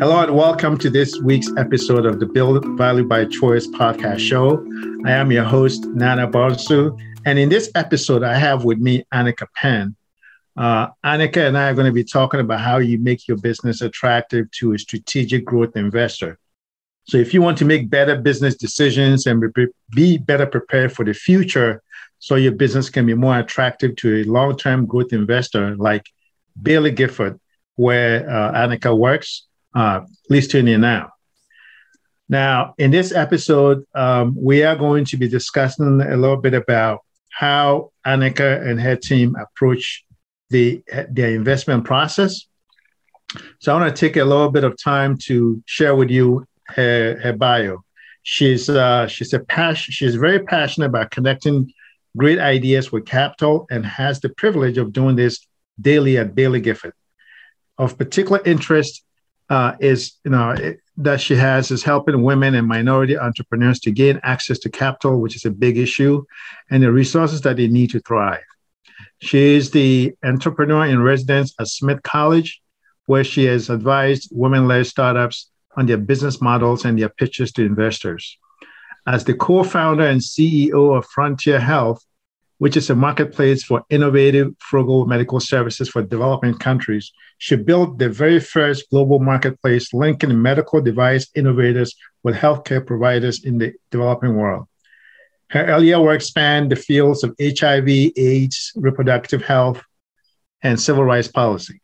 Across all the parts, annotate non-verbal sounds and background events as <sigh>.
Hello and welcome to this week's episode of the Build Value by Choice podcast show. I am your host, Nana Bonsu. And in this episode, I have with me Anika Penn. Uh, Anika and I are going to be talking about how you make your business attractive to a strategic growth investor. So, if you want to make better business decisions and be better prepared for the future, so your business can be more attractive to a long term growth investor like Baillie Gifford, where uh, Anika works, uh, please tune in now. Now, in this episode, um, we are going to be discussing a little bit about how Anika and her team approach the their investment process. So I want to take a little bit of time to share with you her, her bio. She's uh, she's a passion. She's very passionate about connecting great ideas with capital and has the privilege of doing this daily at Baillie Gifford. Of particular interest uh, is you know it, that she has is helping women and minority entrepreneurs to gain access to capital, which is a big issue, and the resources that they need to thrive. She is the entrepreneur in residence at Smith College, where she has advised women-led startups on their business models and their pitches to investors. As the co-founder and CEO of Frontier Health, which is a marketplace for innovative, frugal medical services for developing countries. She built the very first global marketplace linking medical device innovators with healthcare providers in the developing world. Her earlier work spanned the fields of HIV, AIDS, reproductive health, and civil rights policy.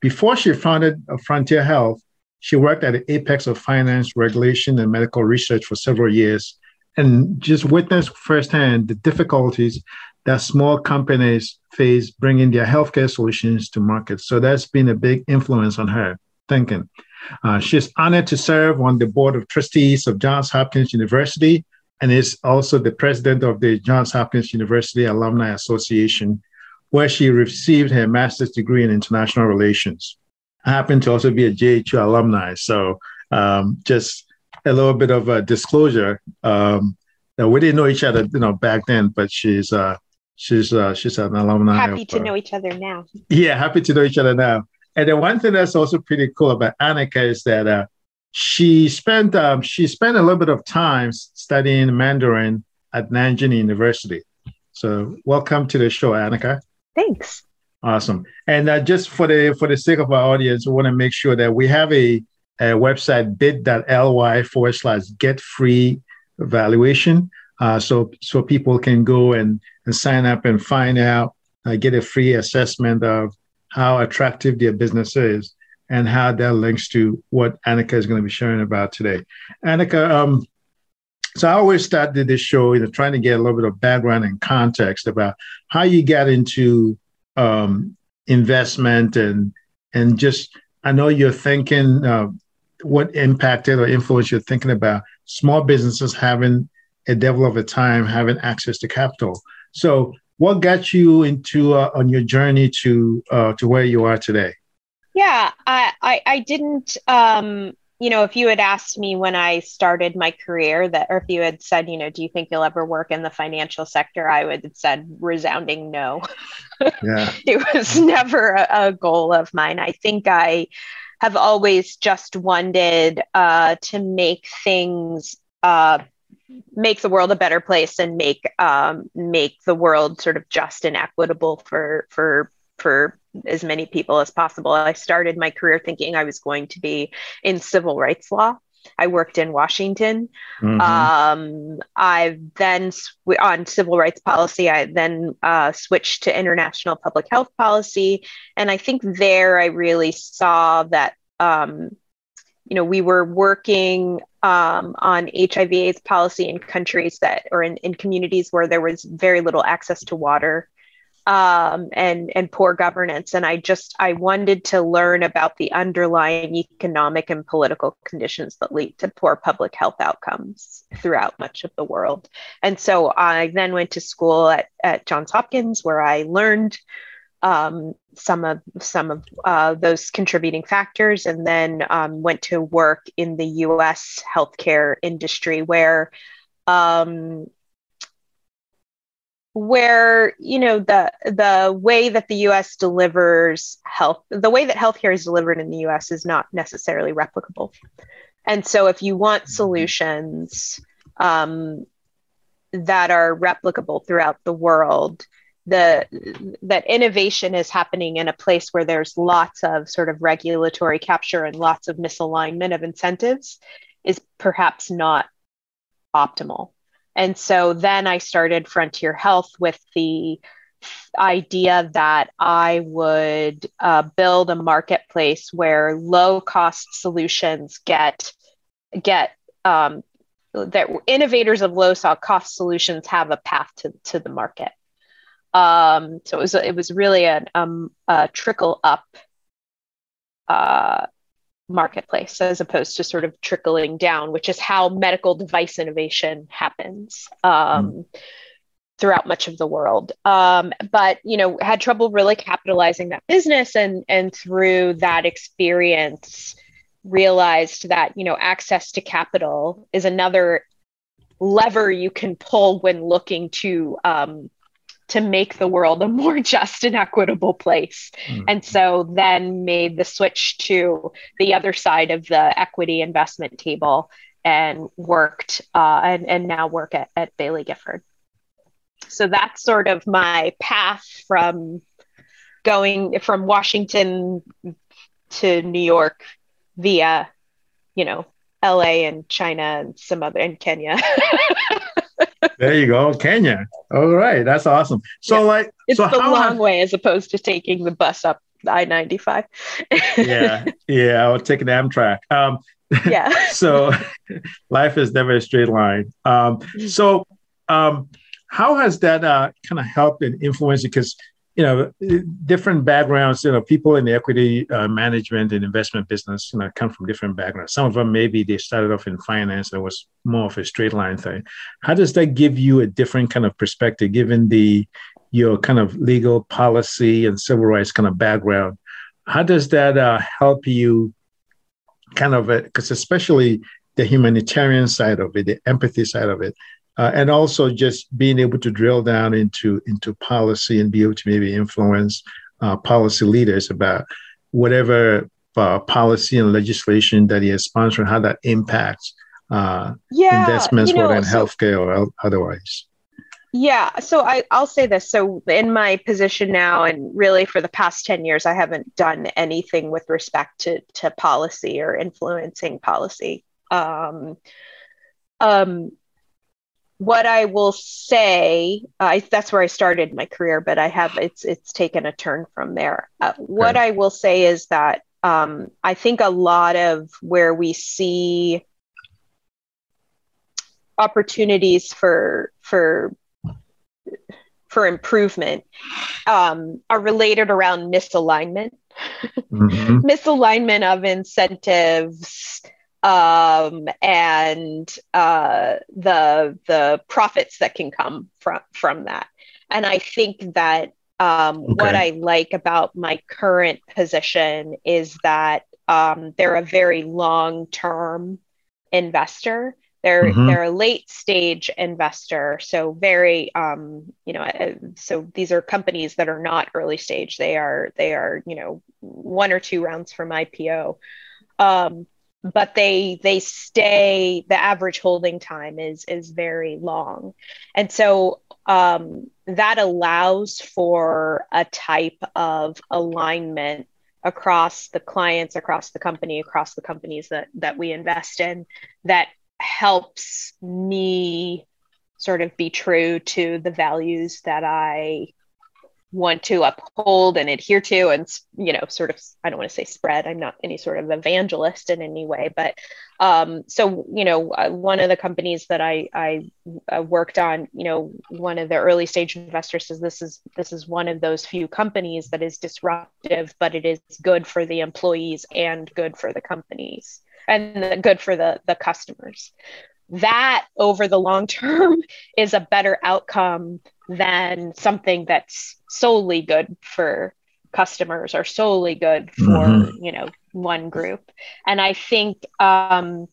Before she founded Frontier Health, she worked at the apex of finance, regulation, and medical research for several years and just witnessed firsthand the difficulties that small companies face bringing their healthcare solutions to market. So that's been a big influence on her thinking. Uh, she's honored to serve on the board of trustees of Johns Hopkins University and is also the president of the Johns Hopkins University Alumni Association, where she received her master's degree in international relations. I happen to also be a JHU alumni, so um, just a little bit of a disclosure. Um, we didn't know each other, you know, back then, but she's uh, She's uh, she's an alumni. Happy of, to uh, know each other now. Yeah, happy to know each other now. And then one thing that's also pretty cool about Anika is that uh, she spent um, she spent a little bit of time studying Mandarin at Nanjing University. So welcome to the show, Anika. Thanks. Awesome. And uh, just for the for the sake of our audience, we want to make sure that we have a, a website bit.ly forward slash get free valuation. Uh, so so people can go and, and sign up and find out, uh, get a free assessment of how attractive their business is and how that links to what Anika is going to be sharing about today. Anika, um, so I always started this show, you know, trying to get a little bit of background and context about how you got into um, investment and and just I know you're thinking uh, what impacted or influenced you're thinking about small businesses having a devil of a time having access to capital. So, what got you into uh, on your journey to uh, to where you are today? Yeah, I I, I didn't. Um, you know, if you had asked me when I started my career that, or if you had said, you know, do you think you'll ever work in the financial sector, I would have said resounding no. Yeah. <laughs> it was never a, a goal of mine. I think I have always just wanted uh, to make things uh, make the world a better place and make um, make the world sort of just and equitable for for for as many people as possible. I started my career thinking I was going to be in civil rights law. I worked in Washington. Mm-hmm. Um, I then sw- on civil rights policy. I then uh, switched to international public health policy, and I think there I really saw that um, you know we were working um, on HIV AIDS policy in countries that, or in, in communities where there was very little access to water um, and and poor governance. And I just I wanted to learn about the underlying economic and political conditions that lead to poor public health outcomes throughout much of the world. And so I then went to school at, at Johns Hopkins, where I learned um, some of some of uh, those contributing factors, and then um, went to work in the U.S. healthcare industry, where um, where you know the the way that the US delivers health the way that healthcare is delivered in the US is not necessarily replicable. And so if you want mm-hmm. solutions um, that are replicable throughout the world, the that innovation is happening in a place where there's lots of sort of regulatory capture and lots of misalignment of incentives is perhaps not optimal. And so then I started Frontier Health with the idea that I would uh, build a marketplace where low cost solutions get get um, that innovators of low cost solutions have a path to, to the market. Um, so it was it was really a, um, a trickle up uh, marketplace as opposed to sort of trickling down, which is how medical device innovation happens. Um, mm. throughout much of the world um, but you know had trouble really capitalizing that business and and through that experience realized that you know access to capital is another lever you can pull when looking to um, to make the world a more <laughs> just and equitable place. Mm-hmm. And so then made the switch to the other side of the equity investment table and worked uh, and, and now work at, at Baillie Gifford. So that's sort of my path from going from Washington to New York via, you know, LA and China and some other and Kenya. <laughs> there you go, Kenya. All right, that's awesome. So, yeah. like, it's so the long have... way as opposed to taking the bus up I ninety five. yeah, yeah, I'll take an Amtrak. Um, yeah. <laughs> so, life is never a straight line. Um, mm-hmm. so, um, how has that uh, kind of helped and influenced? You because you know, different backgrounds, you know, people in the equity uh, management and investment business, you know, come from different backgrounds. Some of them maybe they started off in finance it was more of a straight line thing. How does that give you a different kind of perspective, given the your kind of legal policy and civil rights kind of background? How does that uh, help you kind of, because uh, especially the humanitarian side of it, the empathy side of it, uh, and also just being able to drill down into into policy and be able to maybe influence uh, policy leaders about whatever uh, policy and legislation that he is sponsoring, how that impacts uh, yeah, investments, you know, whether in so, healthcare or otherwise. Yeah, so I, I'll say this. So, in my position now, and really for the past 10 years, I haven't done anything with respect to, to policy or influencing policy. Um, um, what I will say, uh, that's where I started my career, but I have it's it's taken a turn from there. Uh, what I will say is that um, I think a lot of where we see opportunities for for for improvement um, are related around misalignment, mm-hmm. <laughs> misalignment of incentives um, and uh, the the profits that can come from from that. And I think that um, okay. what I like about my current position is that um, they're a very long term investor. They're mm-hmm. they're a late stage investor, so very um, you know. Uh, so these are companies that are not early stage. They are they are you know one or two rounds from IPO. Um, but they they stay the average holding time is is very long. And so um, that allows for a type of alignment across the clients across the company across the companies that that we invest in that helps me sort of be true to the values that i want to uphold and adhere to and you know sort of i don't want to say spread i'm not any sort of evangelist in any way but um, so you know uh, one of the companies that i i worked on you know one of the early stage investors says this is this is one of those few companies that is disruptive but it is good for the employees and good for the companies and good for the the customers. That over the long <laughs> term is a better outcome than something that's solely good for customers or solely good for mm-hmm. you know one group and i think um,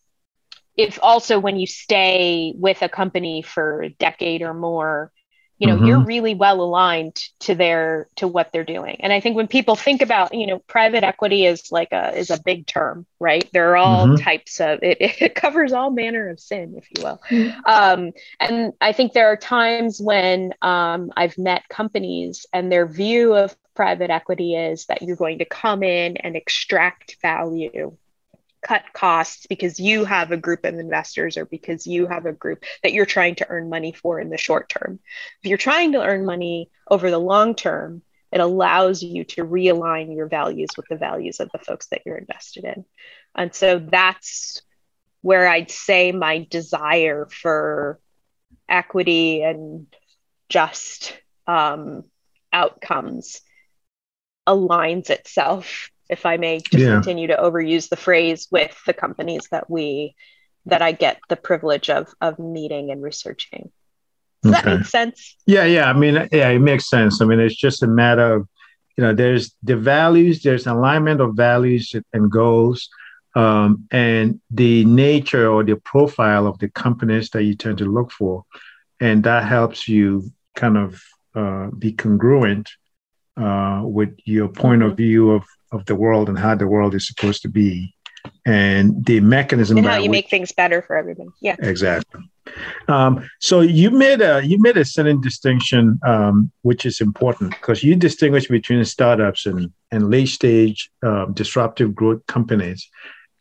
if also when you stay with a company for a decade or more you know mm-hmm. you're really well aligned to their to what they're doing and i think when people think about you know private equity is like a is a big term right there are all mm-hmm. types of <laughs> it, it covers all manner of sin if you will mm-hmm. um, and i think there are times when um, i've met companies and their view of private equity is that you're going to come in and extract value cut costs because you have a group of investors or because you have a group that you're trying to earn money for in the short term. If you're trying to earn money over the long term, it allows you to realign your values with the values of the folks that you're invested in. And so that's where I'd say my desire for equity and just um, outcomes aligns itself if I may just yeah. continue to overuse the phrase with the companies that we that I get the privilege of of meeting and researching. Does okay. that make sense? Yeah, yeah. I mean, yeah, it makes sense. I mean, it's just a matter of, you know, there's the values, there's alignment of values and goals, um, and the nature or the profile of the companies that you tend to look for, and that helps you kind of uh, be congruent uh, with your point mm-hmm. of view of of the world and how the world is supposed to be. And the mechanism and how you which, make things better for everybody. Yeah. Exactly. Um, so you made a you made a certain distinction um, which is important because you distinguish between startups and and late stage uh, disruptive growth companies.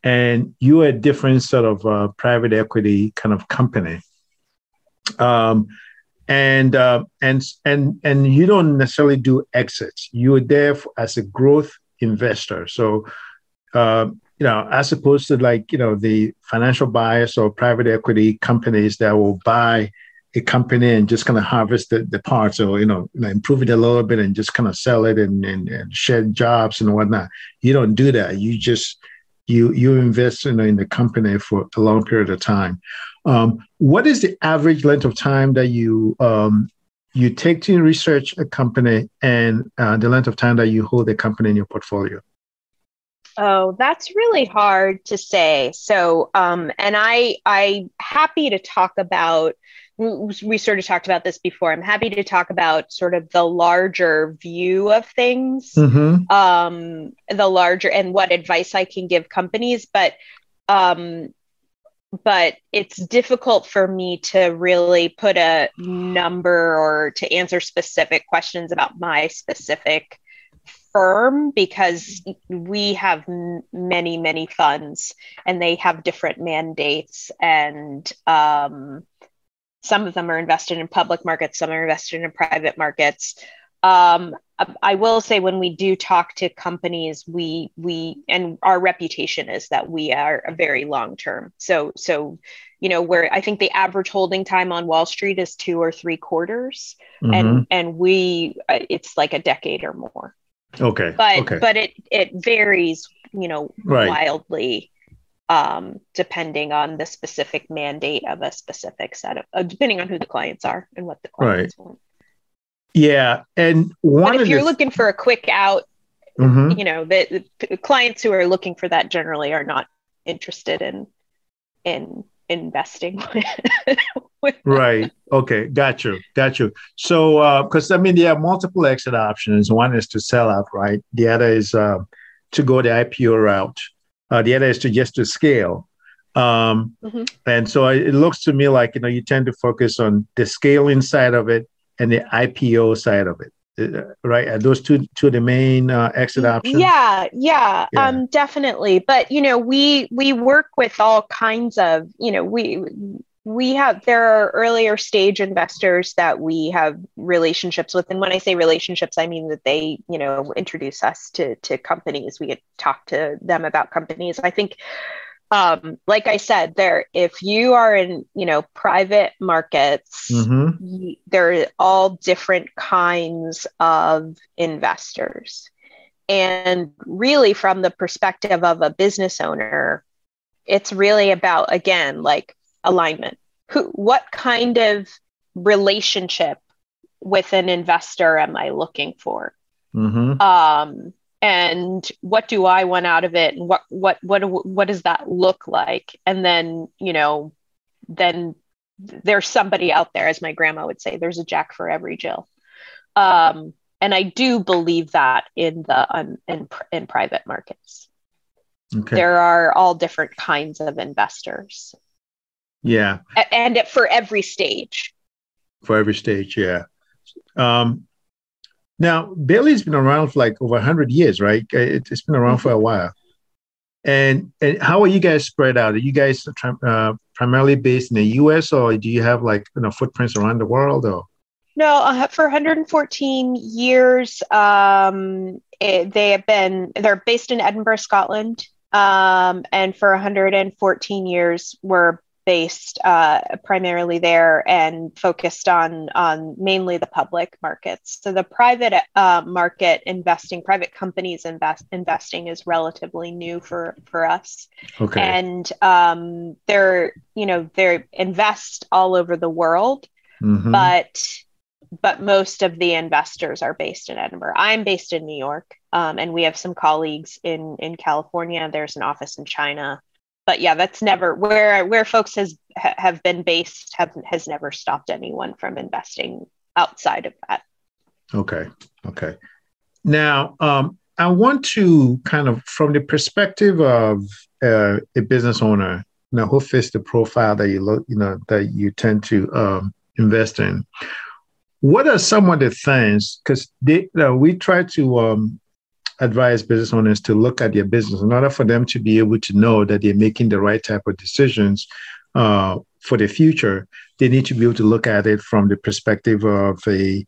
And you're a different sort of uh, private equity kind of company. Um, and uh, and and and you don't necessarily do exits. You're there for, as a growth investor. So, uh, you know, as opposed to like, you know, the financial buyers or private equity companies that will buy a company and just kind of harvest the, the parts or, you know, improve it a little bit and just kind of sell it and, and, and shed jobs and whatnot. You don't do that. You just, you, you invest in, in the company for a long period of time. Um, what is the average length of time that you um, you take to research a company and uh, the length of time that you hold a company in your portfolio? Oh, that's really hard to say. So, um, and I, I'm happy to talk about. We sort of talked about this before. I'm happy to talk about sort of the larger view of things, mm-hmm. um, the larger and what advice I can give companies. But um, but it's difficult for me to really put a number or to answer specific questions about my specific firm because we have many many funds and they have different mandates and um, some of them are invested in public markets some are invested in private markets um, I will say when we do talk to companies, we we and our reputation is that we are a very long term. So so you know where I think the average holding time on Wall Street is two or three quarters, mm-hmm. and and we uh, it's like a decade or more. Okay. But okay. but it it varies, you know, right. wildly um, depending on the specific mandate of a specific set of, uh, depending on who the clients are and what the clients right. want. Yeah, and one but if you're looking for a quick out, mm-hmm. you know, the, the, clients who are looking for that generally are not interested in in investing. <laughs> right. Okay. Got you. Got you. So, because uh, I mean, there are multiple exit options. One is to sell outright. The other is uh, to go the IPO route. Uh, the other is to just to scale. Um, mm-hmm. And so it looks to me like you know you tend to focus on the scaling side of it and the IPO side of it uh, right? Are those two two of the main uh, exit options? yeah, yeah yeah. um definitely. But you know we we work with all kinds of you know we we have there are earlier stage investors that we have relationships with. And when i say relationships i mean that they you know introduce us to to companies. We get talk to them about companies. I think um, like I said, there, if you are in, you know, private markets, mm-hmm. there are all different kinds of investors. And really, from the perspective of a business owner, it's really about, again, like alignment. Who, what kind of relationship with an investor am I looking for? Mm-hmm. Um, and what do i want out of it and what what what what does that look like and then you know then there's somebody out there, as my grandma would say, there's a Jack for every Jill. Um, and I do believe that in the um, in in private markets. Okay. There are all different kinds of investors. Yeah. And for every stage. For every stage, yeah. Um, now, Baillie's been around for like over 100 years, right? It, has been around mm-hmm. for a while. And, and how are you guys spread out? Are you guys uh, primarily based in the US or do you have like you know footprints around the world or? No, uh, for 114 years, um, it, they have been, they're based in Edinburgh, Scotland. Um, and for 114 years, we're based uh, primarily there and focused on on mainly the public markets. So the private uh, market investing, private companies invest investing is relatively new for for us. Okay. And um, they're you know they invest all over the world, mm-hmm. but but most of the investors are based in Edinburgh. I'm based in New York, um, and we have some colleagues in in California. There's an office in China but yeah, that's never where where folks has have been based have has never stopped anyone from investing outside of that. Okay. Okay. Now, um, I want to kind of from the perspective of uh, a business owner, know, who fits the profile that you look, you know, that you tend to um, invest in. What are some of the things? Because know, we try to um, advise business owners to look at their business in order for them to be able to know that they're making the right type of decisions uh, for the future. They need to be able to look at it from the perspective of a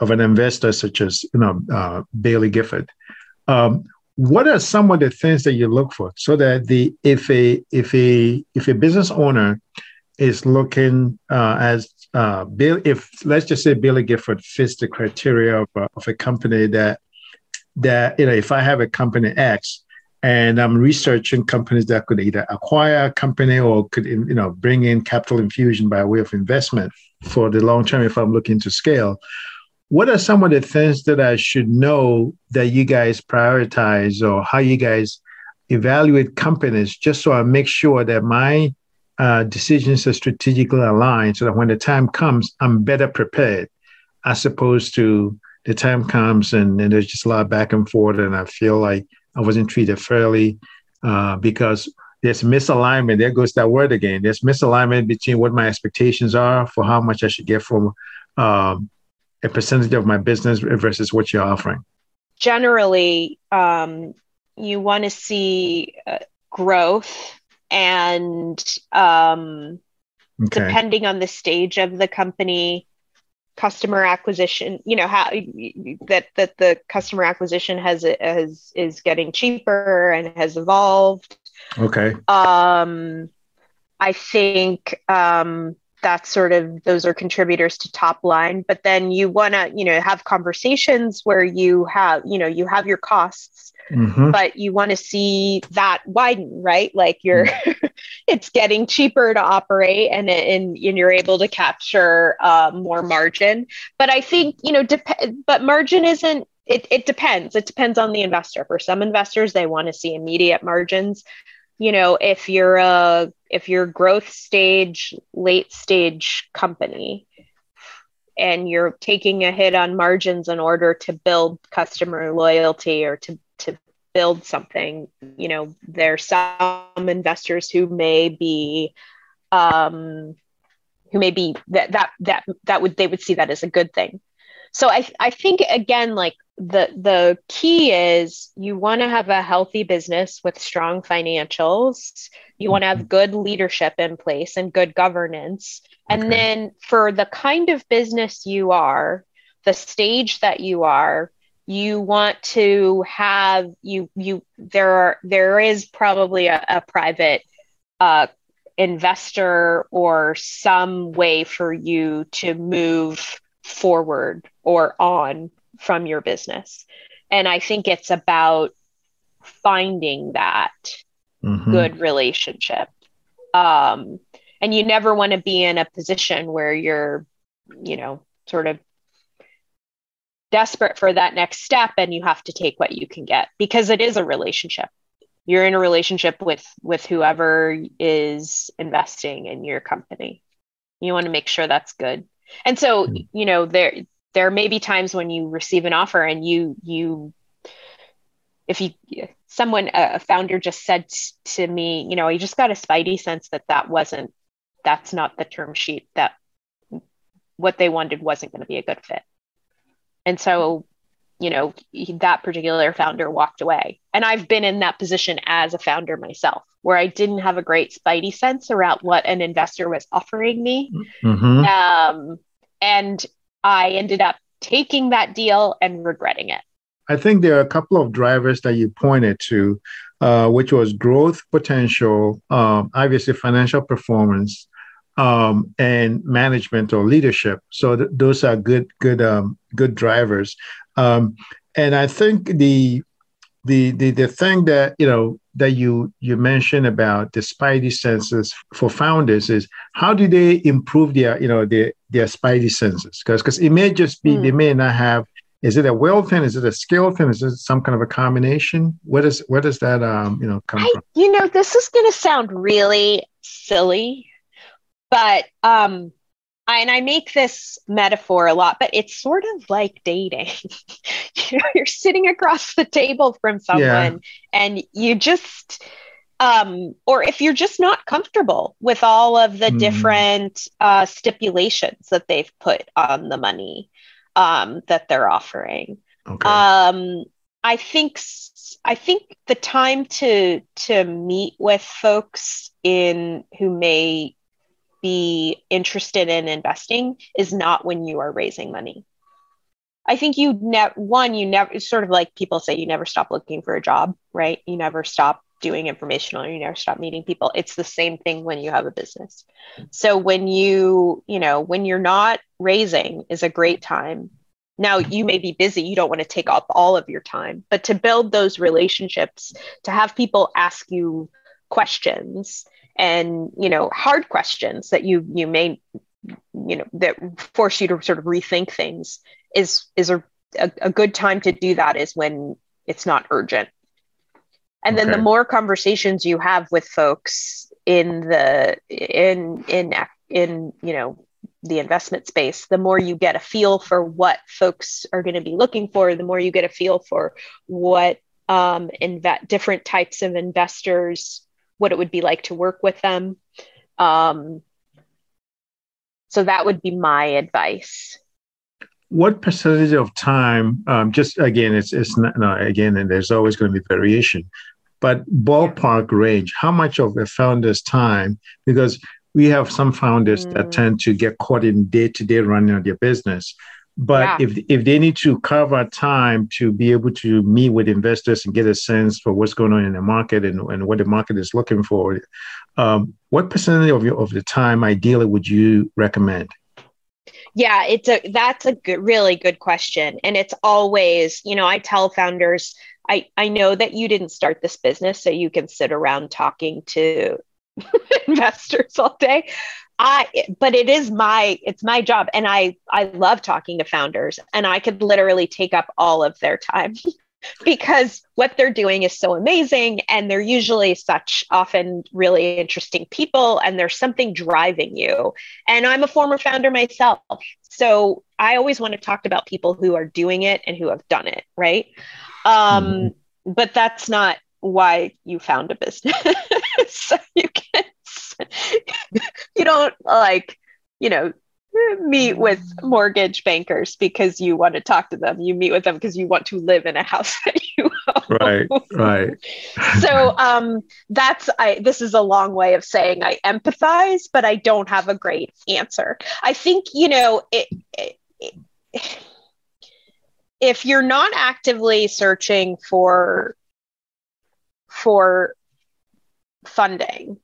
of an investor such as you know uh, Baillie Gifford. Um, what are some of the things that you look for so that the if a if a if a business owner is looking uh, as uh, Bill, if let's just say Baillie Gifford fits the criteria of, uh, of a company that that you know if I have a company X and I'm researching companies that could either acquire a company or could you know bring in capital infusion by way of investment for the long term if I'm looking to scale. What are some of the things that I should know that you guys prioritize or how you guys evaluate companies just so I make sure that my uh, decisions are strategically aligned so that when the time comes, I'm better prepared as opposed to the time comes and, and there's just a lot of back and forth, and I feel like I wasn't treated fairly uh, because there's misalignment. There goes that word again. There's misalignment between what my expectations are for how much I should get from um, a percentage of my business versus what you're offering. Generally, um, you want to see uh, growth and um, okay. depending on the stage of the company customer acquisition you know how that that the customer acquisition has has is getting cheaper and has evolved okay um i think um that's sort of those are contributors to top line but then you want to you know have conversations where you have you know you have your costs mm-hmm. but you want to see that widen, right? Like you're, mm-hmm. <laughs> it's getting cheaper to operate and, and, and you're able to capture uh, more margin. But I think, you know, dep- but margin isn't, it, it depends. It depends on the investor. For some investors, they want to see immediate margins. You know, if you're a, if you're growth stage, late stage company, and you're taking a hit on margins in order to build customer loyalty or to, to build something you know there's some investors who may be um, who may be that that that that would they would see that as a good thing. So i i think again like the the key is you want to have a healthy business with strong financials. You want to have good leadership in place and good governance. And okay. then for the kind of business you are the stage that you are you want to have you you there are there is probably a, a private uh, investor or some way for you to move forward or on from your business and i think it's about finding that mm-hmm. good relationship um, and you never want to be in a position where you're you know sort of desperate for that next step and you have to take what you can get because it is a relationship you're in a relationship with with whoever is investing in your company You want to make sure that's good. And so, mm. you know, there there may be times when you receive an offer and you you if you someone a founder just said to me you know i just got a spidey sense that that wasn't that's not the term sheet that what they wanted wasn't going to be a good fit and so you know that particular founder walked away. And i've been in that position as a founder myself where i didn't have a great spidey sense around what an investor was offering me. Mm-hmm. um, and i ended up taking that deal and regretting it. I think there are a couple of drivers that you pointed to, uh, which was growth potential, um, obviously financial performance, um, and management or leadership. So th- those are good, good, um, good drivers. Um, and I think the the the the thing that you know that you you mentioned about the spidey senses for founders is how do they improve their you know their their spidey senses because because it may just be mm. they may not have is it a will thing? Is it a skill thing? Is it some kind of a combination? Where does where does that um you know come I, from? You know, this is going to sound really silly, but um, I, and I make this metaphor a lot, but it's sort of like dating. <laughs> you know, you're sitting across the table from someone, yeah. and you just um, or if you're just not comfortable with all of the mm. different uh, stipulations that they've put on the money um, that they're offering. Okay. Um, I think I think the time to to meet with folks in who may be interested in investing is not when you are raising money. I think you never one you never it's sort of like people say you never stop looking for a job, right? You never stop doing informational you never stop meeting people it's the same thing when you have a business so when you you know when you're not raising is a great time now you may be busy you don't want to take up all of your time but to build those relationships to have people ask you questions and you know hard questions that you you may you know that force you to sort of rethink things is is a, a, a good time to do that is when it's not urgent and okay. then the more conversations you have with folks in the in in in you know the investment space the more you get a feel for what folks are going to be looking for the more you get a feel for what um, inve- different types of investors what it would be like to work with them um, so that would be my advice what percentage of time um, just again it's it's not no, again and there's always going to be variation but ballpark range, how much of a founder's time? Because we have some founders mm. that tend to get caught in day to day running of their business. But yeah. if if they need to carve out time to be able to meet with investors and get a sense for what's going on in the market and, and what the market is looking for, um, what percentage of your of the time ideally would you recommend? Yeah, it's a that's a good, really good question, and it's always you know I tell founders I, I know that you didn't start this business so you can sit around talking to <laughs> investors all day. I but it is my it's my job and I I love talking to founders and I could literally take up all of their time <laughs> because what they're doing is so amazing and they're usually such often really interesting people and there's something driving you. And I'm a former founder myself. So I always want to talk about people who are doing it and who have done it, right? Um, mm-hmm. But that's not why you found a business. <laughs> so you can <laughs> you don't like, you know, meet with mortgage bankers because you want to talk to them. You meet with them because you want to live in a house <laughs> that you own. Right, right. so um, that's I. This is a long way of saying I empathize, but I don't have a great answer. I think you know it, it, it if you're not actively searching for for funding.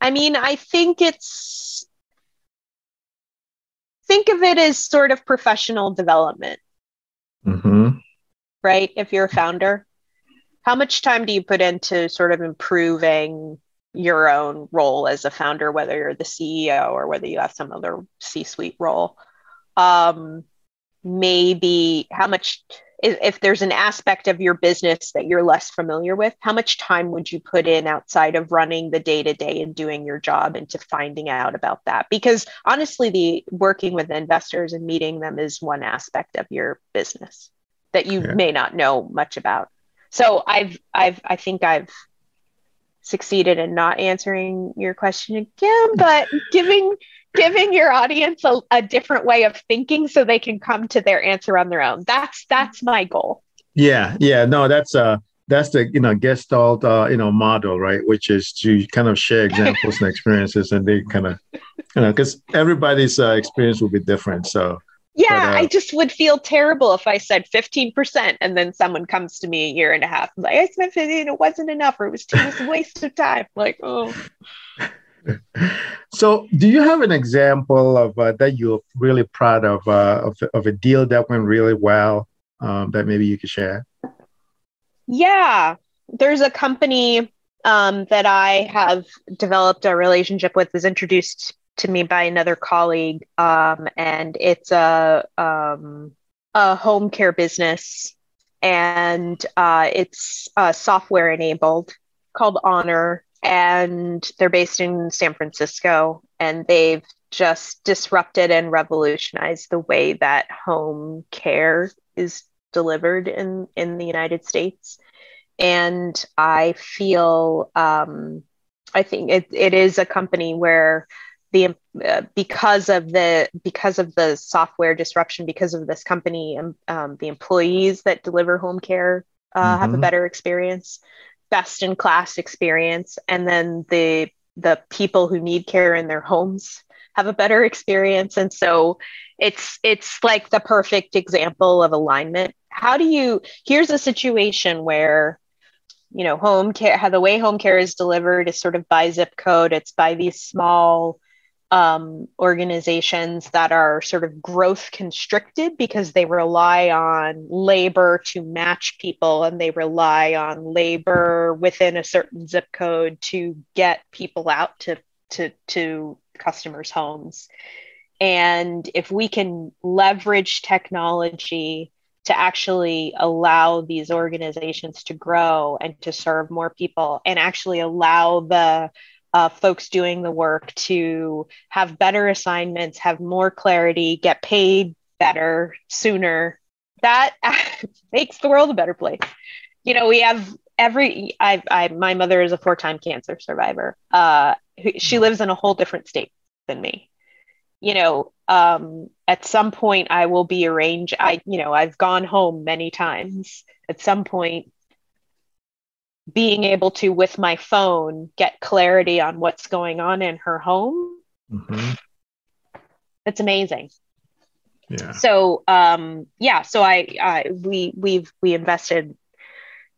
I mean i think it's think of it as sort of professional development. Mm-hmm. right? If you're a founder how much time do you put into sort of improving your own role as a founder whether you're the ceo or whether you have some other c-suite role? Um, maybe how much if there's an aspect of your business that you're less familiar with, how much time would you put in outside of running the day to day and doing your job into finding out about that? Because honestly, the working with investors and meeting them is one aspect of your business that you yeah. may not know much about. So I've, I've, I think I've succeeded in not answering your question again, but giving giving your audience a, a different way of thinking so they can come to their answer on their own. That's that's my goal. Yeah, yeah, no, that's uh that's the you know gestalt uh, you know model right which is to kind of share examples and experiences and they kind of you know because everybody's uh, experience will be different so yeah, but, uh, I just would feel terrible if I said 15% and then someone comes to me a year and a half. Like, I spent 15, it wasn't enough, or it was too much waste of time. Like, oh. So, do you have an example of uh, that you're really proud of, uh, of, of a deal that went really well um, that maybe you could share? Yeah, there's a company um, that I have developed a relationship with, was introduced to me by another colleague, um, and it's a um, a home care business, and uh, it's uh, software enabled called Honor, and they're based in San Francisco, and they've just disrupted and revolutionized the way that home care is delivered in in the United States, and I feel. Um, I think it, it is a company where the uh, because of the because of the software disruption because of this company um, um, the employees that deliver home care uh, mm-hmm. have a mm-hmm. better experience best in class experience. And then the the people who need care in their homes have a better experience. And so it's it's like the perfect example of alignment. How do you here's a situation where you know home care how the way home care is delivered is sort of by zip code. It's by these small um, organizations that are sort of growth constricted because they rely on labor to match people and they rely on labor within a certain zip code to get people out to to to customers homes. And if we can leverage technology to actually allow these organizations to grow and to serve more people and actually allow the uh, folks doing the work to have better assignments, have more clarity, get paid better sooner. That <laughs> makes the world a better place. You know, we have every. I, I my mother is a four-time cancer survivor. Uh, she mm-hmm. lives in a whole different state than me. You know, um, at some point I will be arranged. I, you know, I've gone home many times. At some point, being able to with my phone get clarity on what's going on in her home. Mm-hmm. it's amazing. Yeah. So um yeah so I, I we we've we invested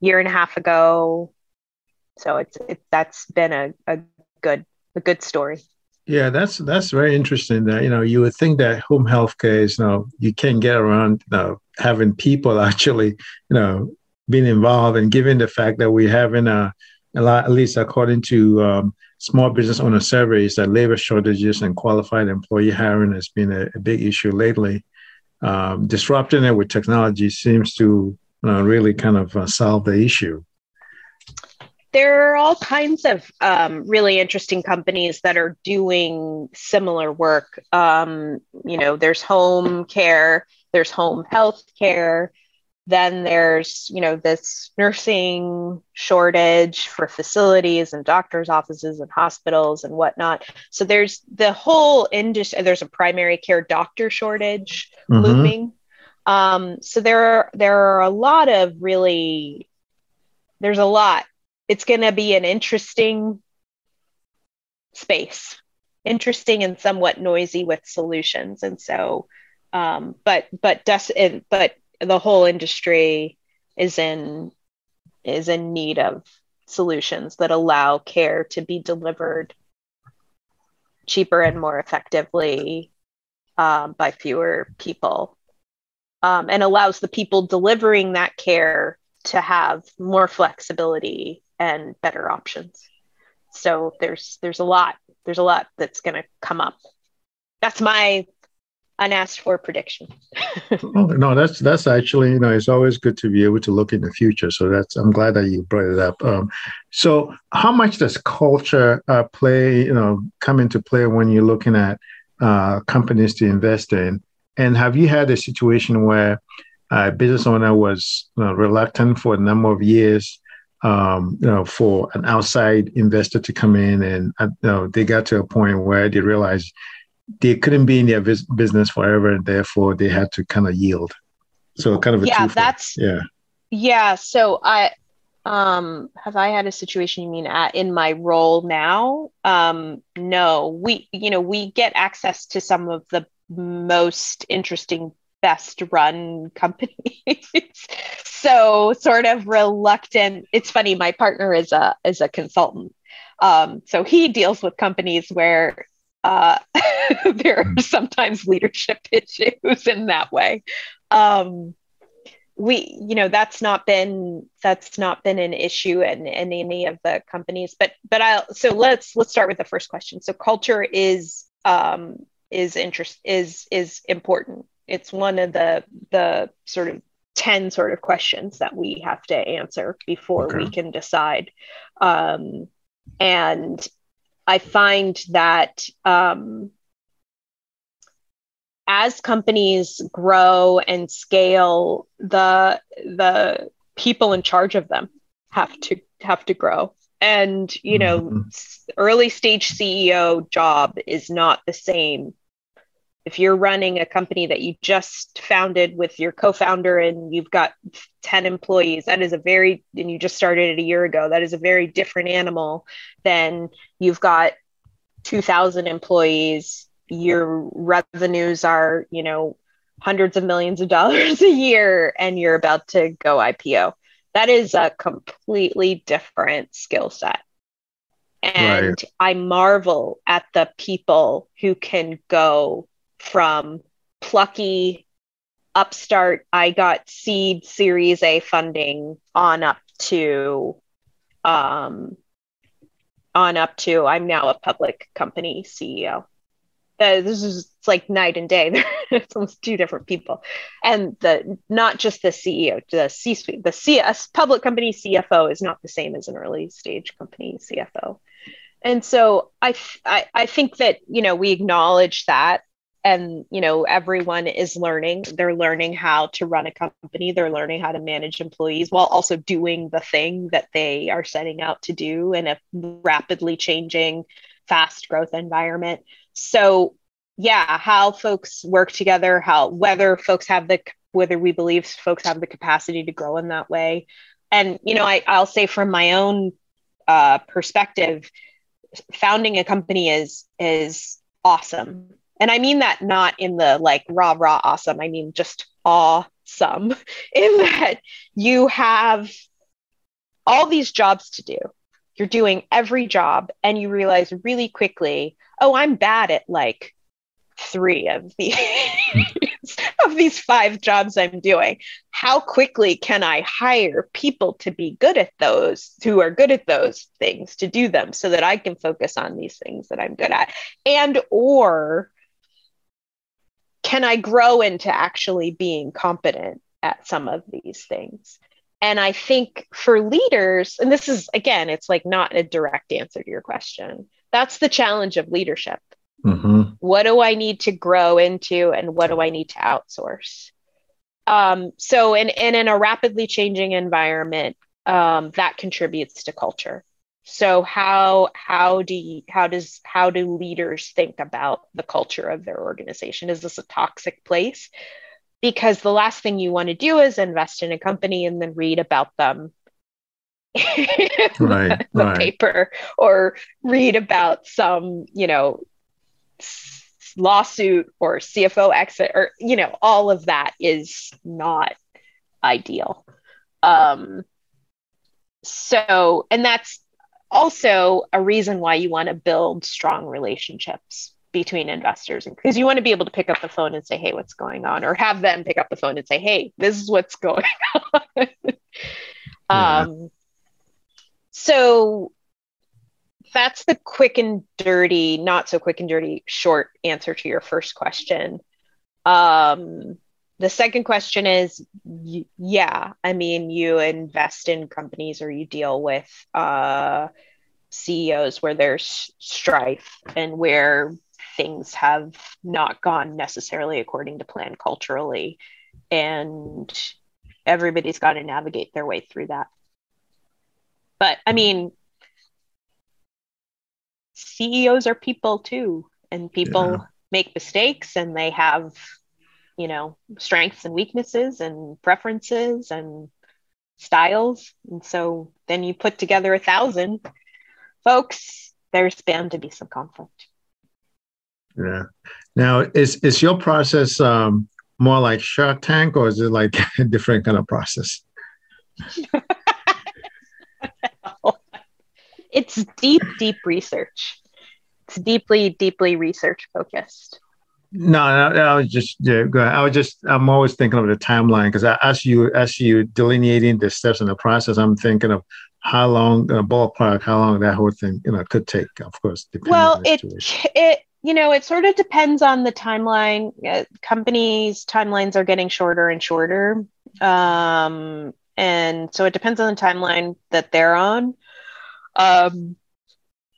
year and a half ago. So it's it, that's been a, a good a good story. Yeah that's that's very interesting that you know you would think that home health care is you know you can't get around you know having people <laughs> actually you know been involved and given the fact that we have in a, a lot, at least according to um, small business owner surveys, that labor shortages and qualified employee hiring has been a, a big issue lately. Um, disrupting it with technology seems to uh, really kind of uh, solve the issue. There are all kinds of um, really interesting companies that are doing similar work. Um, you know, there's home care, there's home health care, then there's you know this nursing shortage for facilities and doctors offices and hospitals and whatnot. So there's the whole industry there's a primary care doctor shortage mm-hmm. looming. Um, so there are there are a lot of really there's a lot. It's going to be an interesting space interesting and somewhat noisy with solutions. And so um, but but des- but the whole industry is in is in need of solutions that allow care to be delivered cheaper and more effectively um, by fewer people. Um, and allows the people delivering that care to have more flexibility and better options. So there's there's a lot there's a lot that's going to come up. That's my unasked for prediction. <laughs> oh, no, that's that's actually you know it's always good to be able to look in the future. So that's I'm glad that you brought it up. Um, so how much does culture uh, play you know come into play when you're looking at uh, companies to invest in? And have you had a situation where a business owner was you know, reluctant for a number of years? Um, you know, for an outside investor to come in, and uh, you know, they got to a point where they realized they couldn't be in their vis- business forever, and therefore they had to kind of yield. So kind of yeah, that's yeah, yeah. So I um have I had a situation you mean at in my role now? Um, no, we you know we get access to some of the most interesting best run <laughs> companies so sort of reluctant it's funny my partner is a is a consultant um, so he deals with companies where uh, <laughs> there are hmm. sometimes leadership <laughs> issues in that way. Um, we, you know, that's not been that's not been an issue in, in any of the companies. But but I'll so let's let's start with the first question. So culture is um, is interest is is important. It's one of the the sort of 10 sort of questions that we have to answer before okay. we can decide um, and I find that um, as companies grow and scale, the the people in charge of them have to have to grow. And you know, mm-hmm. early stage CEO job is not the same if you're running a company that you just founded with your co-founder and you've got 10 employees that is a very and you just started it a year ago that is a very different animal than you've got 2000 employees your revenues are you know hundreds of millions of dollars a year and you're about to go ipo that is a completely different skill set and right. i marvel at the people who can go from plucky upstart i got seed series a funding on up to um on up to i'm now a public company ceo uh, this is like night and day. <laughs> It's almost two different people. And the not just the ceo the c suite the cs public company cfo is not the same as an early stage company cfo and so I, I i think that you know we acknowledge that and you know everyone is learning. They're learning how to run a company. They're learning how to manage employees while also doing the thing that they are setting out to do in a rapidly changing fast growth environment. So yeah how folks work together how whether folks have the whether we believe folks have the capacity to grow in that way. And you know I, i'll say from my own uh, perspective founding a company is is awesome and I mean that not in the like rah rah awesome. I mean just awesome <laughs> in that you have all these jobs to do. You're doing every job and you realize really quickly, oh, I'm bad at like three of these <laughs> of these five jobs I'm doing. How quickly can I hire people to be good at those, who are good at those things to do them so that I can focus on these things that I'm good at? And or can I grow into actually being competent at some of these things? And I think for leaders, and this is again, it's like not a direct answer to your question. That's the challenge of leadership. Mm-hmm. What do I need to grow into, and what do I need to outsource? Um, so, in, in in a rapidly changing environment, um, that contributes to culture so how how do you, how does how do leaders think about the culture of their organization? Is this a toxic place? Because the last thing you want to do is invest in a company and then read about them <laughs> right, the right. paper or read about some you know lawsuit or cfo exit or you know all of that is not ideal. Um so and that's also a reason why you want to build strong relationships between investors because you want to be able to pick up the phone and say hey what's going on? or have them pick up the phone and say hey this is what's <laughs> going on. Yeah. um, so that's the quick and dirty not so quick and dirty short answer to your first question. Um, the second question is yeah, I mean, you invest in companies or you deal with uh, CEOs where there's strife and where things have not gone necessarily according to plan culturally. And everybody's got to navigate their way through that. But I mean, CEOs are people too, and people yeah. make mistakes and they have, you know, strengths and weaknesses and preferences and styles. And so then you put together a thousand folks, there's bound to be some conflict. Yeah. Now, is is your process um, more like Shark Tank, or is it like <laughs> a different kind of process? <laughs> it's deep, deep research. It's deeply, deeply research focused. No, no, I was just yeah, I was just I'm always thinking of the timeline because as you as you delineating the steps in the process, I'm thinking of how long uh, ballpark, how long that whole thing you know could take. Of course, well, it it you know it sort of depends on the timeline. Uh, companies' timelines are getting shorter and shorter, um, and so it depends on the timeline that they're on. Um,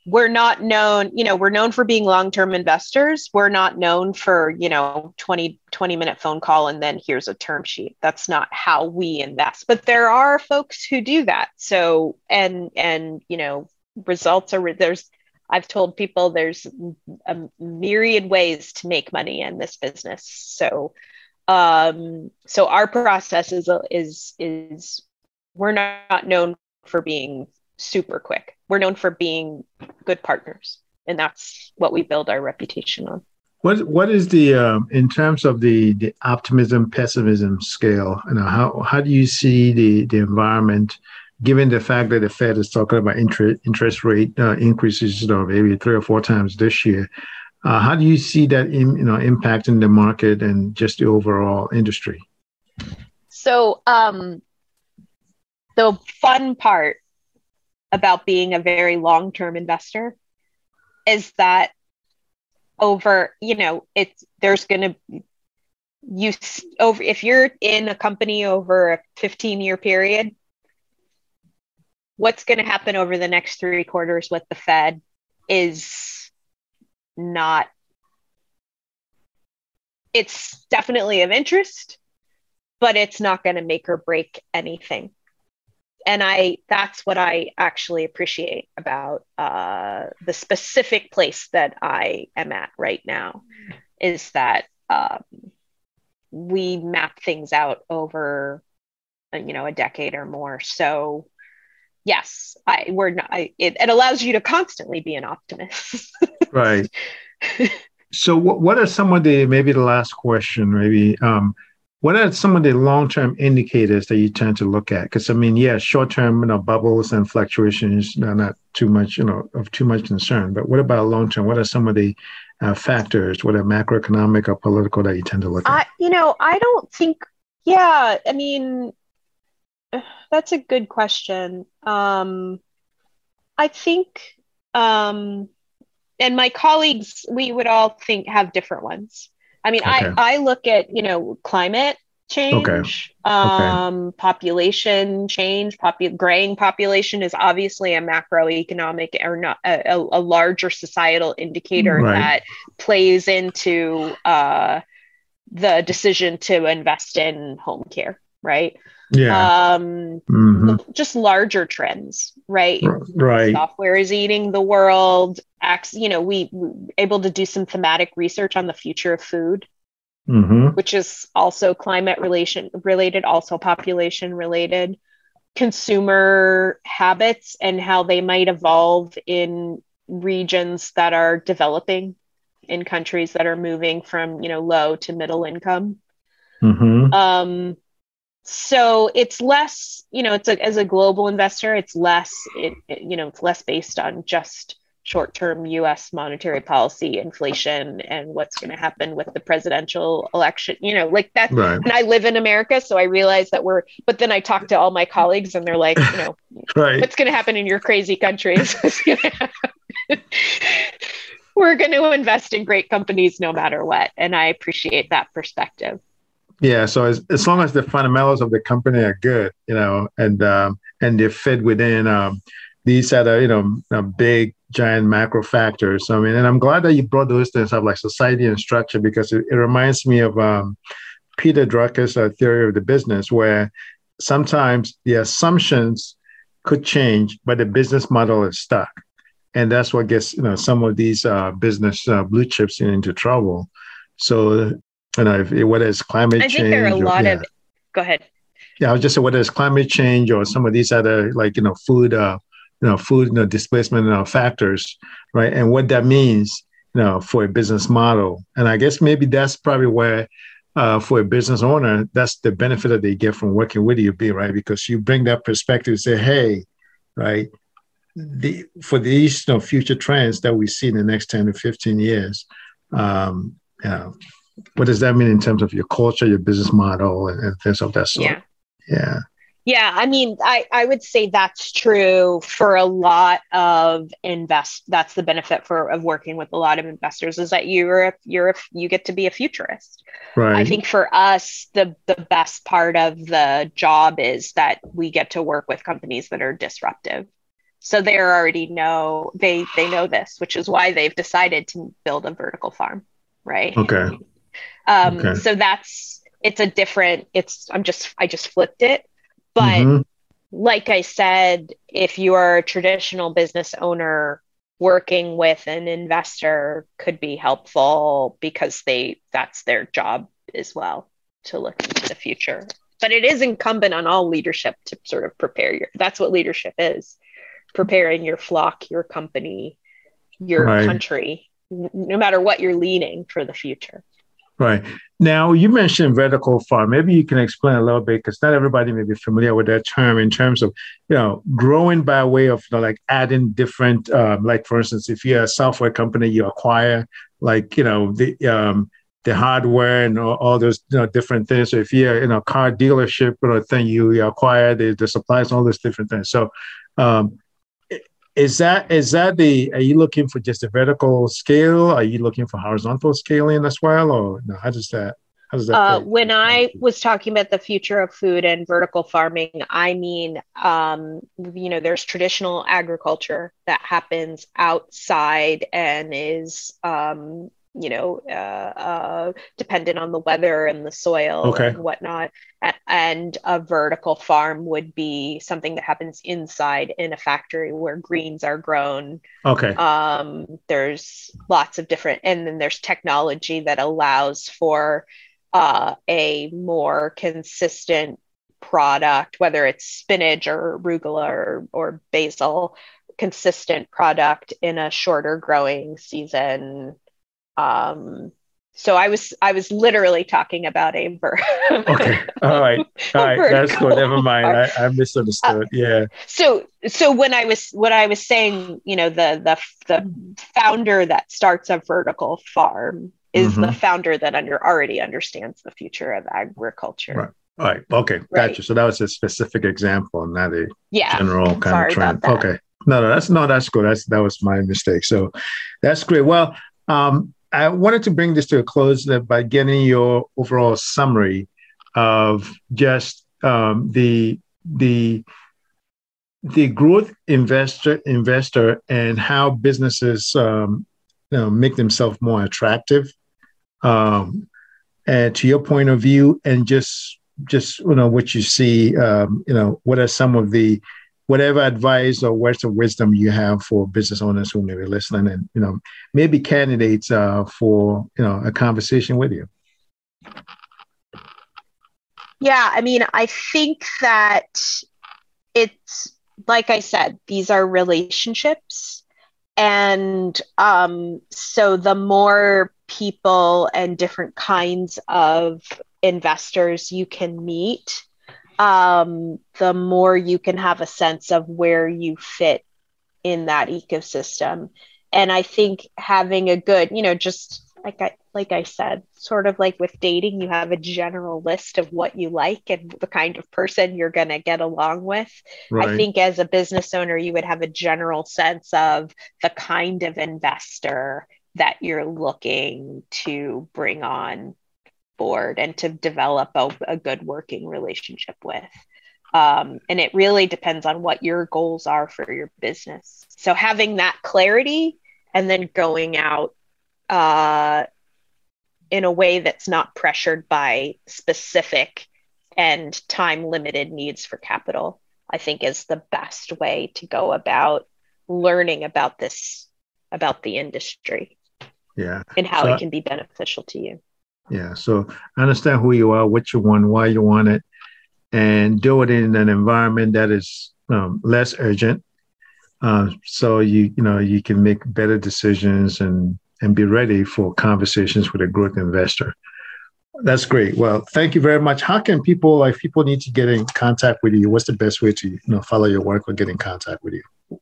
we're not known, you know, we're known for being long-term investors. We're not known for, you know, 20, 20 minute phone call and then here's a term sheet. That's not how we invest. But there are folks who do that. So and and you know, results are there's I've told people there's a myriad ways to make money in this business. So um so our process is is is we're not known for being super quick. We're known for being good partners, and that's what we build our reputation on. What what is the um, in terms of the the optimism pessimism scale? You know, how how do you see the the environment? Given the fact that the Fed is talking about interest interest rate uh, increases, you know, maybe three or four times this year, uh, how do you see that in, you know impacting the market and just the overall industry? So um, the fun part about being a very long term investor is that over, you know, it's there's going to you over if you're in a company over a 15 year period what's going to happen over the next three quarters with the fed is not it's definitely of interest but it's not going to make or break anything and I that's what I actually appreciate about uh, the specific place that I am at right now is that um, we map things out over uh, you know a decade or more. So yes, I we're not. I, it, it allows you to constantly be an optimist. <laughs> right. So what, what are some of the maybe the last question maybe um, what are some of the long-term indicators that you tend to look at? Because I mean, yeah, short-term, you know, bubbles and fluctuations are not too much, you know, of too much concern. But what about long-term? What are some of the uh, factors, whether macroeconomic or political, that you tend to look at? I, you know, I don't think. Yeah, I mean, <sighs> that's a good question. Um, I think, um, and my colleagues, we would all think have different ones. I mean, okay. I, I look at, you know, climate change, okay. Um, okay. population change, popu- graying population is obviously a macroeconomic or not a, a larger societal indicator right. that plays into uh, the decision to invest in home care, right? Yeah. Um, mm-hmm. Just larger trends, right? Right. Software is eating the world. Acts, you know, we, we able to do some thematic research on the future of food, mm-hmm. which is also climate relation related, also population related. Consumer habits and how they might evolve in regions that are developing, in countries that are moving from you know low to middle income. Mm-hmm. Um, so it's less you know it's a, as a global investor it's less it, it, you know it's less based on just short-term us monetary policy inflation and what's going to happen with the presidential election you know like that right. and i live in america so i realize that we're but then i talk to all my colleagues and they're like you know <laughs> right. what's going to happen in your crazy countries <laughs> we're going to invest in great companies no matter what. And I appreciate that perspective. Yeah. So as, as long as the fundamentals of the company are good, you know, and um, and they fit within um, these other, you know, big giant macro factors. I mean, and I'm glad that you brought those things up like society and structure because it, it reminds me of um, Peter Drucker's uh, theory of the business, where sometimes the assumptions could change, but the business model is stuck. And that's what gets you know some of these uh, business uh, blue chips into trouble. So you know, if, whether it's climate change, I think there are a lot yeah. of. Go ahead. Yeah, I was just saying whether it's climate change or some of these other like you know food, uh, you know food you know, displacement you know, factors, right? And what that means, you know, for a business model. And I guess maybe that's probably where uh, for a business owner, that's the benefit that they get from working with you, be right? Because you bring that perspective, and say, hey, right, the for these you know, future trends that we see in the next 10 to 15 years, um, you know, what does that mean in terms of your culture, your business model, and, and things of that sort? Yeah. Yeah. Yeah, I mean, I, I would say that's true for a lot of invest. That's the benefit for of working with a lot of investors is that you're a, you're a, you get to be a futurist. Right. I think for us, the the best part of the job is that we get to work with companies that are disruptive. So they already know they they know this, which is why they've decided to build a vertical farm, right? Okay. Um, okay. So that's it's a different. It's I'm just I just flipped it but mm-hmm. like I said, if you are a traditional business owner, working with an investor could be helpful because they that's their job as well to look into the future. But it is incumbent on all leadership to sort of prepare your that's what leadership is. Preparing your flock, your company, your right. country, no matter what you're leading for the future. Right. Now, you mentioned vertical farm. Maybe you can explain a little bit because not everybody may be familiar with that term in terms of, you know, growing by way of you know, like adding different, um, like for instance, if you're a software company, you acquire like, you know, the, um, the hardware and all, all those you know, different things. So if you're in a car dealership or a thing, you, acquire the, the supplies, all those different things. So um, is that is that the? Are you looking for just a vertical scale? Are you looking for horizontal scaling as well, or no? How does that? How does that? Uh, when I was talking about the future of food and vertical farming, I mean, um, you know, there's traditional agriculture that happens outside and is um, you know, uh, uh, dependent on the weather and the soil okay. and whatnot. And a vertical farm would be something that happens inside in a factory where greens are grown. Okay. Um, there's lots of different, and then there's technology that allows for uh, a more consistent product, whether it's spinach or arugula or, or basil, consistent product in a shorter growing season um, so I was I was literally talking about a ver- <laughs> okay. All right. All right. That's cool. Never mind. I, I misunderstood. Uh, yeah. So so when I was what I was saying, you know, the the the founder that starts a vertical farm is mm-hmm. the founder that under already understands the future of agriculture. Right. All right. Okay. Right. Gotcha. So that was a specific example, not a yeah. general kind Sorry of trend. Okay. No, no, that's no, that's good. That's that was my mistake. So that's great. Well, um, I wanted to bring this to a close by getting your overall summary of just um, the the the growth investor investor and how businesses um, you know, make themselves more attractive. Um, and to your point of view, and just just you know what you see, um, you know, what are some of the whatever advice or words of wisdom you have for business owners who may be listening and you know maybe candidates uh, for you know a conversation with you? Yeah i mean i think that it's like i said these are relationships. And um, so the more people and different kinds of investors you can meet um, the more you can have a sense of where you fit in that ecosystem. And I think having a good, you know, just like I like I said, sort of like with dating, you have a general list of what you like and the kind of person you're going to get along with. Right. I think as a business owner, you would have a general sense of the kind of investor that you're looking to bring on board and to develop a, a good working relationship with. Um, and it really depends on what your goals are for your business. So having that clarity and then going out uh, in a way that's not pressured by specific and time limited needs for capital, I think is the best way to go about learning about this, about the industry. Yeah. And how so, it can be beneficial to you. Yeah. So understand who you are, what you want, why you want it, and do it in an environment that is um, less urgent. Uh, so you you know you can make better decisions and and be ready for conversations with a growth investor. That's great. Well, thank you very much. How can people like people need to get in contact with you? What's the best way to you know follow your work or get in contact with you?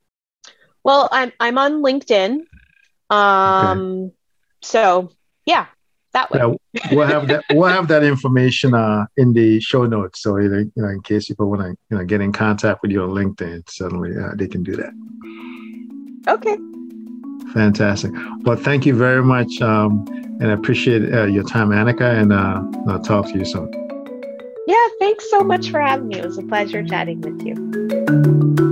Well, I'm I'm on LinkedIn. Um, okay. so yeah, that way. Yeah, we'll have that. We'll have that information uh, in the show notes. So you know, in case people want to you know get in contact with you on LinkedIn, suddenly uh, they can do that. Okay. Fantastic. Well, thank you very much, um, and I appreciate uh, your time, Anika, and uh, I'll talk to you soon. Yeah, thanks so much for having me. It was a pleasure chatting with you.